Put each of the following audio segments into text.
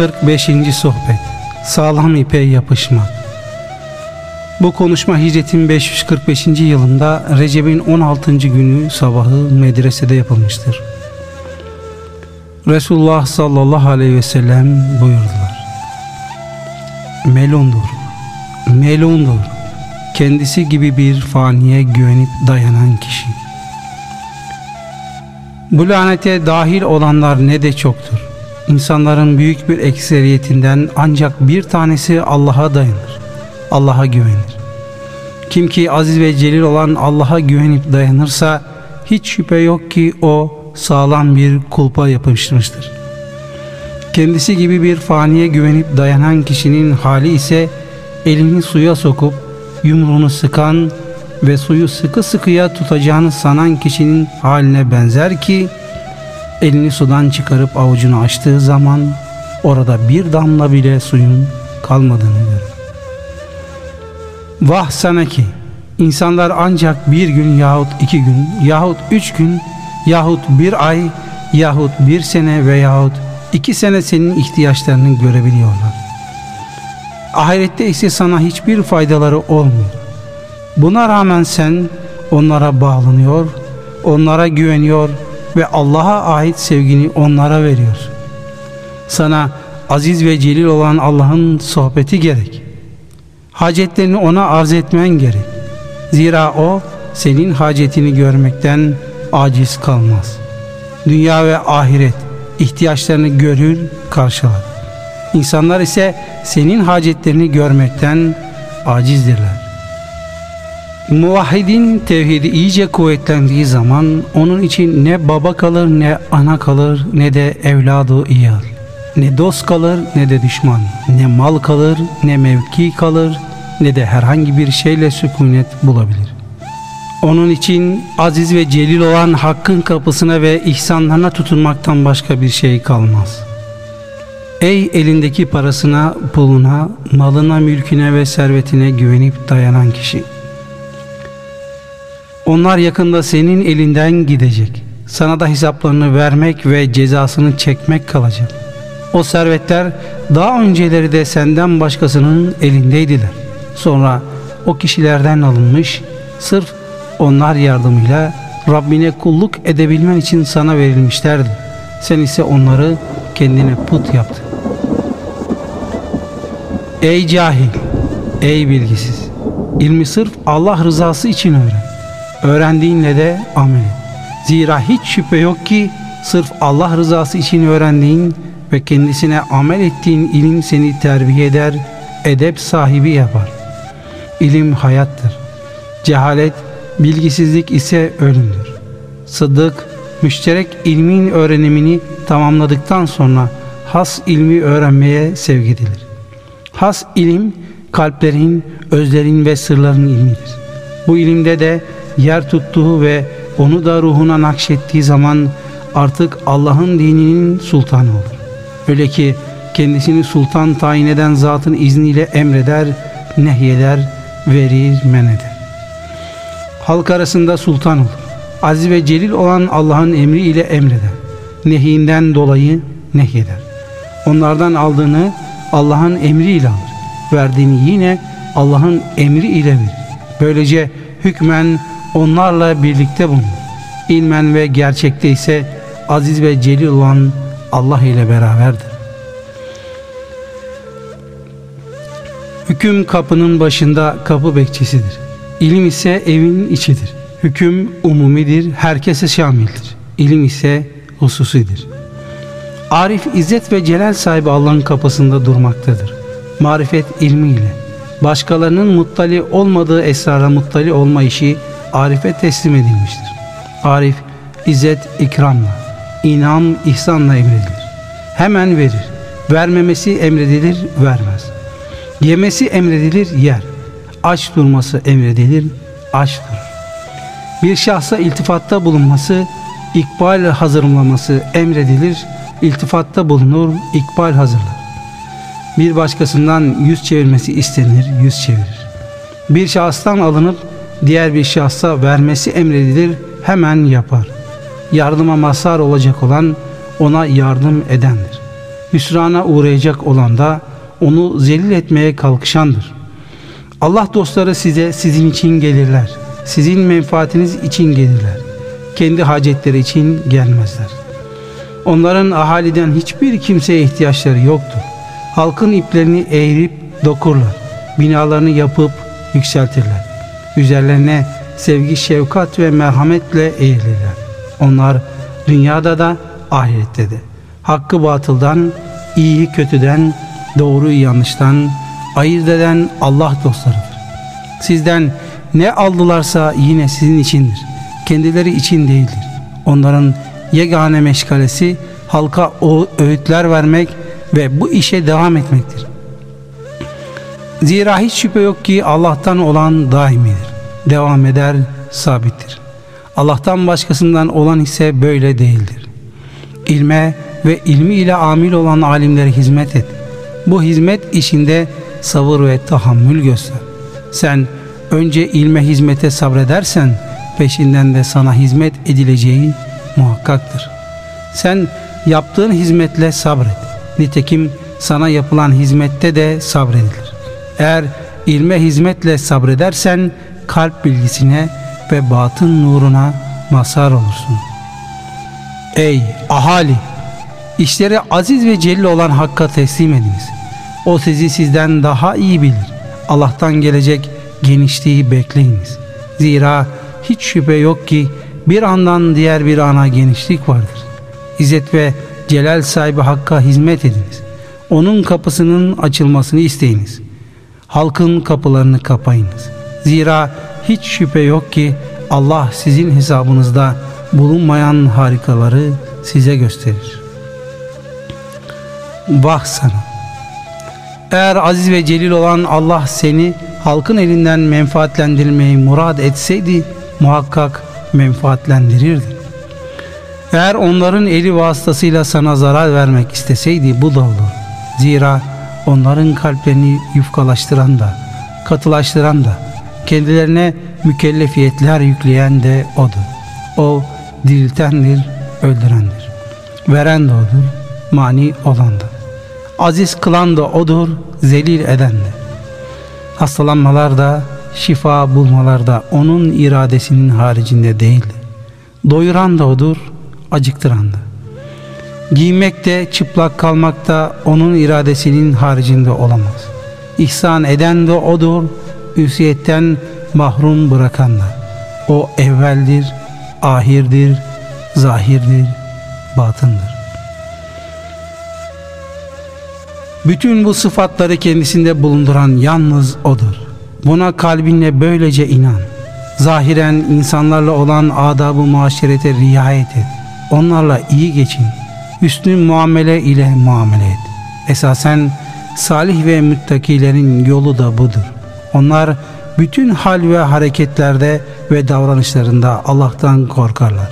45. Sohbet Sağlam ipe yapışmak Bu konuşma hicretin 545. yılında Recep'in 16. günü sabahı medresede yapılmıştır. Resulullah sallallahu aleyhi ve sellem buyurdular. Melundur, melundur, kendisi gibi bir faniye güvenip dayanan kişi. Bu lanete dahil olanlar ne de çoktur. İnsanların büyük bir ekseriyetinden ancak bir tanesi Allah'a dayanır. Allah'a güvenir. Kim ki aziz ve celil olan Allah'a güvenip dayanırsa hiç şüphe yok ki o sağlam bir kulpa yapışmıştır. Kendisi gibi bir faniye güvenip dayanan kişinin hali ise elini suya sokup yumruğunu sıkan ve suyu sıkı sıkıya tutacağını sanan kişinin haline benzer ki elini sudan çıkarıp avucunu açtığı zaman orada bir damla bile suyun kalmadığını görür. Vah sana ki insanlar ancak bir gün yahut iki gün yahut üç gün yahut bir ay yahut bir sene veyahut iki sene senin ihtiyaçlarını görebiliyorlar. Ahirette ise sana hiçbir faydaları olmuyor. Buna rağmen sen onlara bağlanıyor, onlara güveniyor ve Allah'a ait sevgini onlara veriyorsun. Sana aziz ve celil olan Allah'ın sohbeti gerek. Hacetlerini ona arz etmen gerek. Zira o senin hacetini görmekten aciz kalmaz. Dünya ve ahiret ihtiyaçlarını görür, karşılar. İnsanlar ise senin hacetlerini görmekten acizdirler. Muvahhidin tevhidi iyice kuvvetlendiği zaman onun için ne baba kalır ne ana kalır ne de evladı iyal. Ne dost kalır ne de düşman. Ne mal kalır ne mevki kalır ne de herhangi bir şeyle sükunet bulabilir. Onun için aziz ve celil olan hakkın kapısına ve ihsanlarına tutunmaktan başka bir şey kalmaz. Ey elindeki parasına, puluna, malına, mülküne ve servetine güvenip dayanan kişi! Onlar yakında senin elinden gidecek. Sana da hesaplarını vermek ve cezasını çekmek kalacak. O servetler daha önceleri de senden başkasının elindeydiler. Sonra o kişilerden alınmış, sırf onlar yardımıyla Rabbine kulluk edebilmen için sana verilmişlerdi. Sen ise onları kendine put yaptın. Ey cahil, ey bilgisiz, ilmi sırf Allah rızası için öğren. Öğrendiğinle de amel et. Zira hiç şüphe yok ki sırf Allah rızası için öğrendiğin ve kendisine amel ettiğin ilim seni terbiye eder, edep sahibi yapar. İlim hayattır. Cehalet, bilgisizlik ise ölümdür. Sıddık, müşterek ilmin öğrenimini tamamladıktan sonra has ilmi öğrenmeye sevk edilir. Has ilim, kalplerin, özlerin ve sırların ilmidir. Bu ilimde de yer tuttuğu ve onu da ruhuna nakşettiği zaman artık Allah'ın dininin sultanı olur. Öyle ki kendisini sultan tayin eden zatın izniyle emreder, nehyeder, verir, men eder. Halk arasında sultan olur. Aziz ve celil olan Allah'ın emri ile emreder. Nehinden dolayı nehyeder. Onlardan aldığını Allah'ın emriyle alır. Verdiğini yine Allah'ın emri ile verir. Böylece hükmen onlarla birlikte bulunur. İlmen ve gerçekte ise aziz ve celil olan Allah ile beraberdir. Hüküm kapının başında kapı bekçisidir. İlim ise evin içidir. Hüküm umumidir, herkese şamildir. İlim ise hususidir. Arif izzet ve celal sahibi Allah'ın kapısında durmaktadır. Marifet ilmiyle, başkalarının muttali olmadığı esrara muttali olma işi Arif'e teslim edilmiştir. Arif, izzet ikramla, inam ihsanla emredilir. Hemen verir. Vermemesi emredilir, vermez. Yemesi emredilir, yer. Aç durması emredilir, aç durur. Bir şahsa iltifatta bulunması, ikbal hazırlaması emredilir, iltifatta bulunur, ikbal hazırlar. Bir başkasından yüz çevirmesi istenir, yüz çevirir. Bir şahıstan alınıp diğer bir şahsa vermesi emredilir, hemen yapar. Yardıma mazhar olacak olan ona yardım edendir. Hüsrana uğrayacak olan da onu zelil etmeye kalkışandır. Allah dostları size sizin için gelirler. Sizin menfaatiniz için gelirler. Kendi hacetleri için gelmezler. Onların ahaliden hiçbir kimseye ihtiyaçları yoktur. Halkın iplerini eğirip dokurlar. Binalarını yapıp yükseltirler. Üzerlerine sevgi, şefkat ve merhametle eğilirler. Onlar dünyada da ahirette de. Hakkı batıldan, iyiyi kötüden, doğruyu yanlıştan ayırt eden Allah dostlarıdır. Sizden ne aldılarsa yine sizin içindir. Kendileri için değildir. Onların yegane meşgalesi halka o öğütler vermek ve bu işe devam etmektir. Zira hiç şüphe yok ki Allah'tan olan daimidir. Devam eder, sabittir. Allah'tan başkasından olan ise böyle değildir. İlme ve ilmi ile amil olan alimlere hizmet et. Bu hizmet işinde sabır ve tahammül göster. Sen önce ilme hizmete sabredersen peşinden de sana hizmet edileceği muhakkaktır. Sen yaptığın hizmetle sabret. Nitekim sana yapılan hizmette de sabredilir. Eğer ilme hizmetle sabredersen kalp bilgisine ve batın nuruna mazhar olursun. Ey ahali! İşleri aziz ve celil olan Hakk'a teslim ediniz. O sizi sizden daha iyi bilir. Allah'tan gelecek genişliği bekleyiniz. Zira hiç şüphe yok ki bir andan diğer bir ana genişlik vardır. İzzet ve celal sahibi Hakk'a hizmet ediniz. Onun kapısının açılmasını isteyiniz. Halkın kapılarını kapayınız. Zira hiç şüphe yok ki Allah sizin hesabınızda bulunmayan harikaları size gösterir. Vah sana! Eğer aziz ve celil olan Allah seni halkın elinden menfaatlendirmeyi murad etseydi muhakkak menfaatlendirirdi. Eğer onların eli vasıtasıyla sana zarar vermek isteseydi bu da olur. Zira onların kalplerini yufkalaştıran da, katılaştıran da, kendilerine mükellefiyetler yükleyen de O'dur. O diriltendir, öldürendir. Veren de O'dur, mani olan da. Aziz kılan da O'dur, zelil eden de. Hastalanmalar da, şifa bulmalar da O'nun iradesinin haricinde değildir. Doyuran da O'dur, acıktıran da. Giymek de çıplak kalmak da O'nun iradesinin haricinde olamaz. İhsan eden de O'dur, üsiyetten mahrum bırakan da. O evveldir, ahirdir, zahirdir, batındır. Bütün bu sıfatları kendisinde bulunduran yalnız O'dur. Buna kalbinle böylece inan. Zahiren insanlarla olan adabı muaşerete riayet et. Onlarla iyi geçin. Hüsnü muamele ile muamele et. Esasen salih ve müttakilerin yolu da budur. Onlar bütün hal ve hareketlerde ve davranışlarında Allah'tan korkarlar.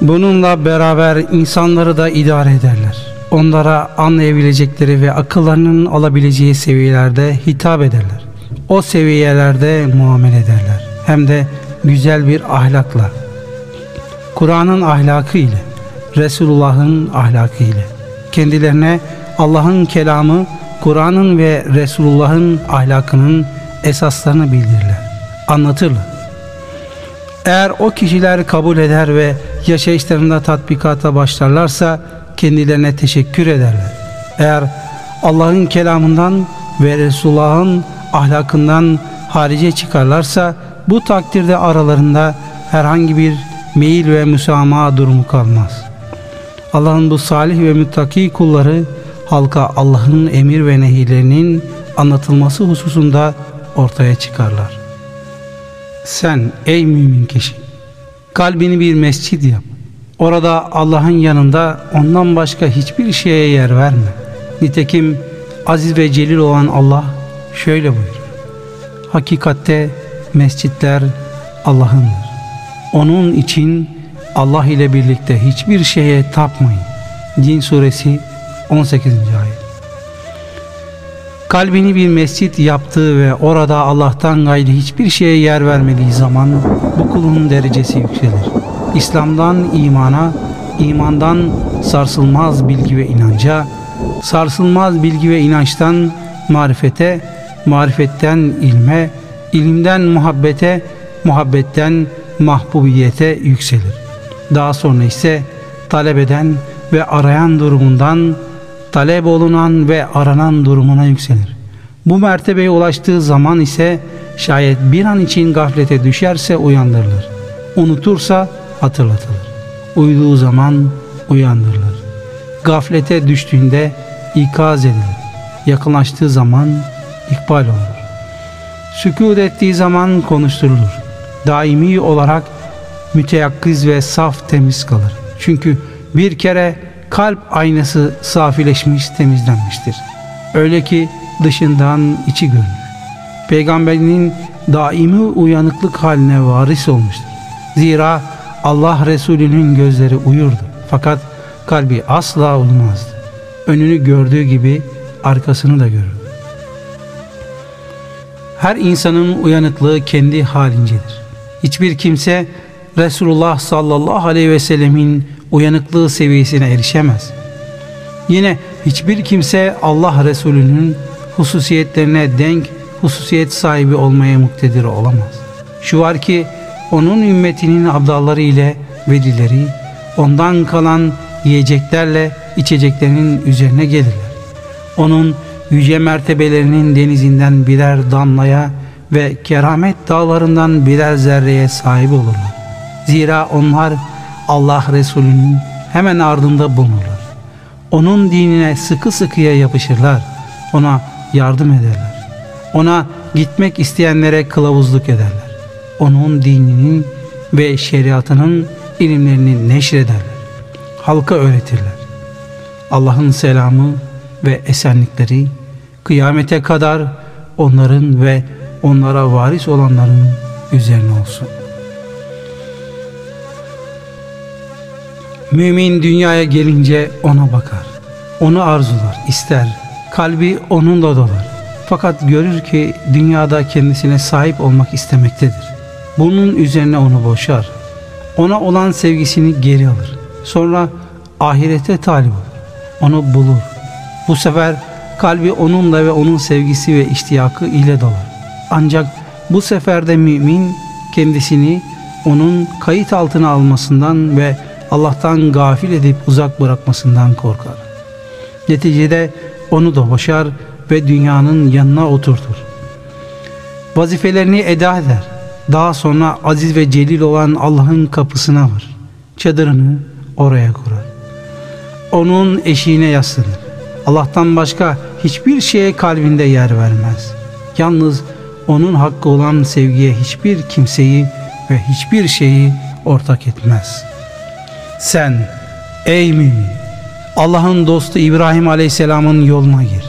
Bununla beraber insanları da idare ederler. Onlara anlayabilecekleri ve akıllarının alabileceği seviyelerde hitap ederler. O seviyelerde muamele ederler. Hem de güzel bir ahlakla. Kur'an'ın ahlakı ile, Resulullah'ın ahlakı ile. Kendilerine Allah'ın kelamı, Kur'an'ın ve Resulullah'ın ahlakının esaslarını bildirirler, anlatırlar. Eğer o kişiler kabul eder ve yaşayışlarında tatbikata başlarlarsa kendilerine teşekkür ederler. Eğer Allah'ın kelamından ve Resulullah'ın ahlakından harice çıkarlarsa bu takdirde aralarında herhangi bir meyil ve müsamaha durumu kalmaz. Allah'ın bu salih ve müttaki kulları halka Allah'ın emir ve nehilerinin anlatılması hususunda ortaya çıkarlar. Sen ey mümin kişi kalbini bir mescid yap. Orada Allah'ın yanında ondan başka hiçbir şeye yer verme. Nitekim aziz ve celil olan Allah şöyle buyurur. Hakikatte mescitler Allah'ındır. Onun için Allah ile birlikte hiçbir şeye tapmayın. Cin suresi 18. ayet kalbini bir mescit yaptığı ve orada Allah'tan gayri hiçbir şeye yer vermediği zaman bu kulun derecesi yükselir. İslam'dan imana, imandan sarsılmaz bilgi ve inanca, sarsılmaz bilgi ve inançtan marifete, marifetten ilme, ilimden muhabbete, muhabbetten mahbubiyete yükselir. Daha sonra ise talep eden ve arayan durumundan talep olunan ve aranan durumuna yükselir. Bu mertebeye ulaştığı zaman ise şayet bir an için gaflete düşerse uyandırılır. Unutursa hatırlatılır. Uyuduğu zaman uyandırılır. Gaflete düştüğünde ikaz edilir. Yakınlaştığı zaman ikbal olur. Sükut ettiği zaman konuşturulur. Daimi olarak müteyakkiz ve saf temiz kalır. Çünkü bir kere kalp aynası safileşmiş temizlenmiştir. Öyle ki dışından içi görünür. Peygamberinin daimi uyanıklık haline varis olmuştur. Zira Allah Resulü'nün gözleri uyurdu. Fakat kalbi asla uyumazdı. Önünü gördüğü gibi arkasını da görürdü. Her insanın uyanıklığı kendi halincedir. Hiçbir kimse Resulullah sallallahu aleyhi ve sellemin uyanıklığı seviyesine erişemez. Yine hiçbir kimse Allah Resulü'nün hususiyetlerine denk hususiyet sahibi olmaya muktedir olamaz. Şu var ki onun ümmetinin abdalları ile velileri ondan kalan yiyeceklerle içeceklerinin üzerine gelirler. Onun yüce mertebelerinin denizinden birer damlaya ve keramet dağlarından birer zerreye sahip olurlar. Zira onlar Allah Resulü'nün hemen ardında bulunurlar. Onun dinine sıkı sıkıya yapışırlar. Ona yardım ederler. Ona gitmek isteyenlere kılavuzluk ederler. Onun dininin ve şeriatının ilimlerini neşrederler. Halka öğretirler. Allah'ın selamı ve esenlikleri kıyamete kadar onların ve onlara varis olanların üzerine olsun. Mümin dünyaya gelince ona bakar. Onu arzular, ister. Kalbi onunla dolar. Fakat görür ki dünyada kendisine sahip olmak istemektedir. Bunun üzerine onu boşar. Ona olan sevgisini geri alır. Sonra ahirete talip olur. Onu bulur. Bu sefer kalbi onunla ve onun sevgisi ve iştiyakı ile dolar. Ancak bu sefer de mümin kendisini onun kayıt altına almasından ve Allah'tan gafil edip uzak bırakmasından korkar. Neticede onu da boşar ve dünyanın yanına oturtur. Vazifelerini eda eder. Daha sonra aziz ve celil olan Allah'ın kapısına var. Çadırını oraya kurar. Onun eşiğine yaslanır. Allah'tan başka hiçbir şeye kalbinde yer vermez. Yalnız onun hakkı olan sevgiye hiçbir kimseyi ve hiçbir şeyi ortak etmez. Sen ey mümin Allah'ın dostu İbrahim Aleyhisselam'ın yoluna gir.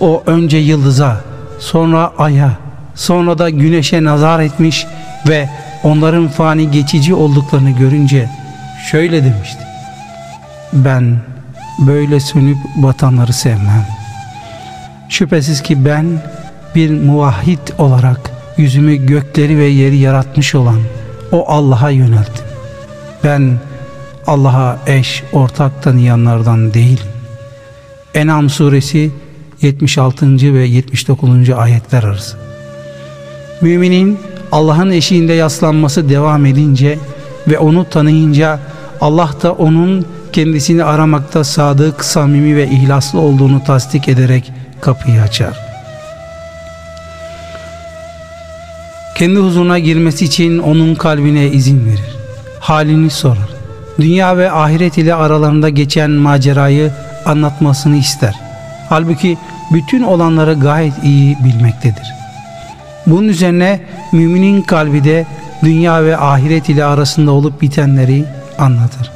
O önce yıldıza, sonra aya, sonra da güneşe nazar etmiş ve onların fani geçici olduklarını görünce şöyle demişti. Ben böyle sönüp batanları sevmem. Şüphesiz ki ben bir muvahhid olarak yüzümü gökleri ve yeri yaratmış olan o Allah'a yönelttim. Ben Allah'a eş, ortak tanıyanlardan değilim. En'am suresi 76. ve 79. ayetler arası. Müminin Allah'ın eşiğinde yaslanması devam edince ve onu tanıyınca Allah da onun kendisini aramakta sadık, samimi ve ihlaslı olduğunu tasdik ederek kapıyı açar. Kendi huzuruna girmesi için onun kalbine izin verir. Halini sorar. Dünya ve ahiret ile aralarında geçen macerayı anlatmasını ister. Halbuki bütün olanları gayet iyi bilmektedir. Bunun üzerine müminin kalbi de dünya ve ahiret ile arasında olup bitenleri anlatır.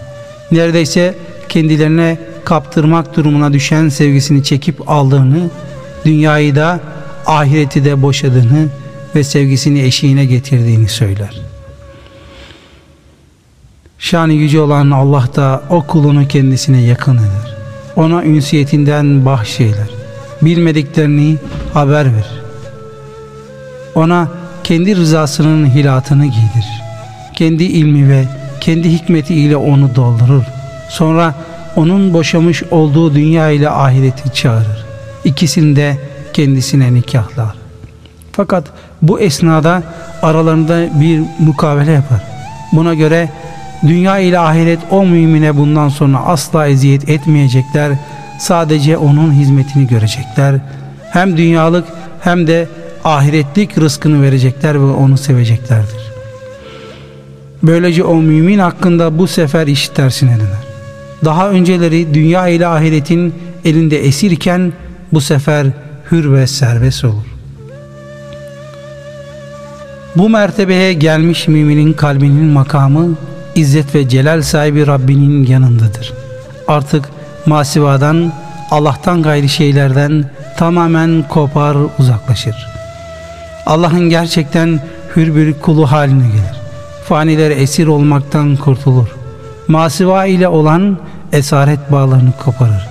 Neredeyse kendilerine kaptırmak durumuna düşen sevgisini çekip aldığını, dünyayı da ahireti de boşadığını ve sevgisini eşiğine getirdiğini söyler. Şanı yüce olan Allah da o kulunu kendisine yakın eder. Ona ünsiyetinden bahşeyler. Bilmediklerini haber ver. Ona kendi rızasının hilatını giydir. Kendi ilmi ve kendi hikmeti ile onu doldurur. Sonra onun boşamış olduğu dünya ile ahireti çağırır. İkisini de kendisine nikahlar. Fakat bu esnada aralarında bir mukavele yapar. Buna göre dünya ile ahiret o mümine bundan sonra asla eziyet etmeyecekler. Sadece onun hizmetini görecekler. Hem dünyalık hem de ahiretlik rızkını verecekler ve onu seveceklerdir. Böylece o mümin hakkında bu sefer iş tersine döner. Daha önceleri dünya ile ahiretin elinde esirken bu sefer hür ve serbest olur. Bu mertebeye gelmiş müminin kalbinin makamı İzzet ve celal sahibi Rabbinin yanındadır. Artık masivadan, Allah'tan gayri şeylerden tamamen kopar uzaklaşır. Allah'ın gerçekten hür bir kulu haline gelir. Fanilere esir olmaktan kurtulur. Masiva ile olan esaret bağlarını koparır.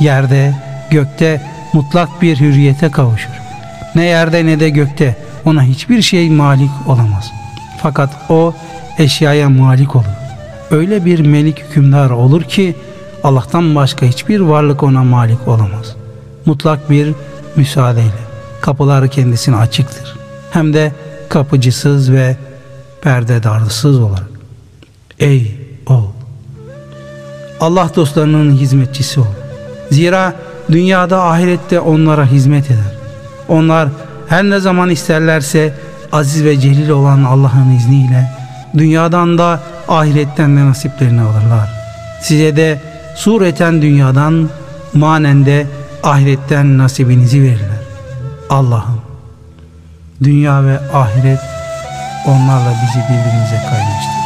Yerde, gökte mutlak bir hürriyete kavuşur. Ne yerde ne de gökte ona hiçbir şey malik olamaz. Fakat o eşyaya malik olur. Öyle bir melik hükümdar olur ki Allah'tan başka hiçbir varlık ona malik olamaz. Mutlak bir müsaadeyle kapılar kendisine açıktır. Hem de kapıcısız ve perdedarsız olarak. Ey oğul! Allah dostlarının hizmetçisi ol. Zira dünyada ahirette onlara hizmet eder. Onlar her ne zaman isterlerse aziz ve celil olan Allah'ın izniyle dünyadan da ahiretten de nasiplerini alırlar. Size de sureten dünyadan manen de ahiretten nasibinizi verirler. Allah'ım dünya ve ahiret onlarla bizi birbirimize kaynaştır.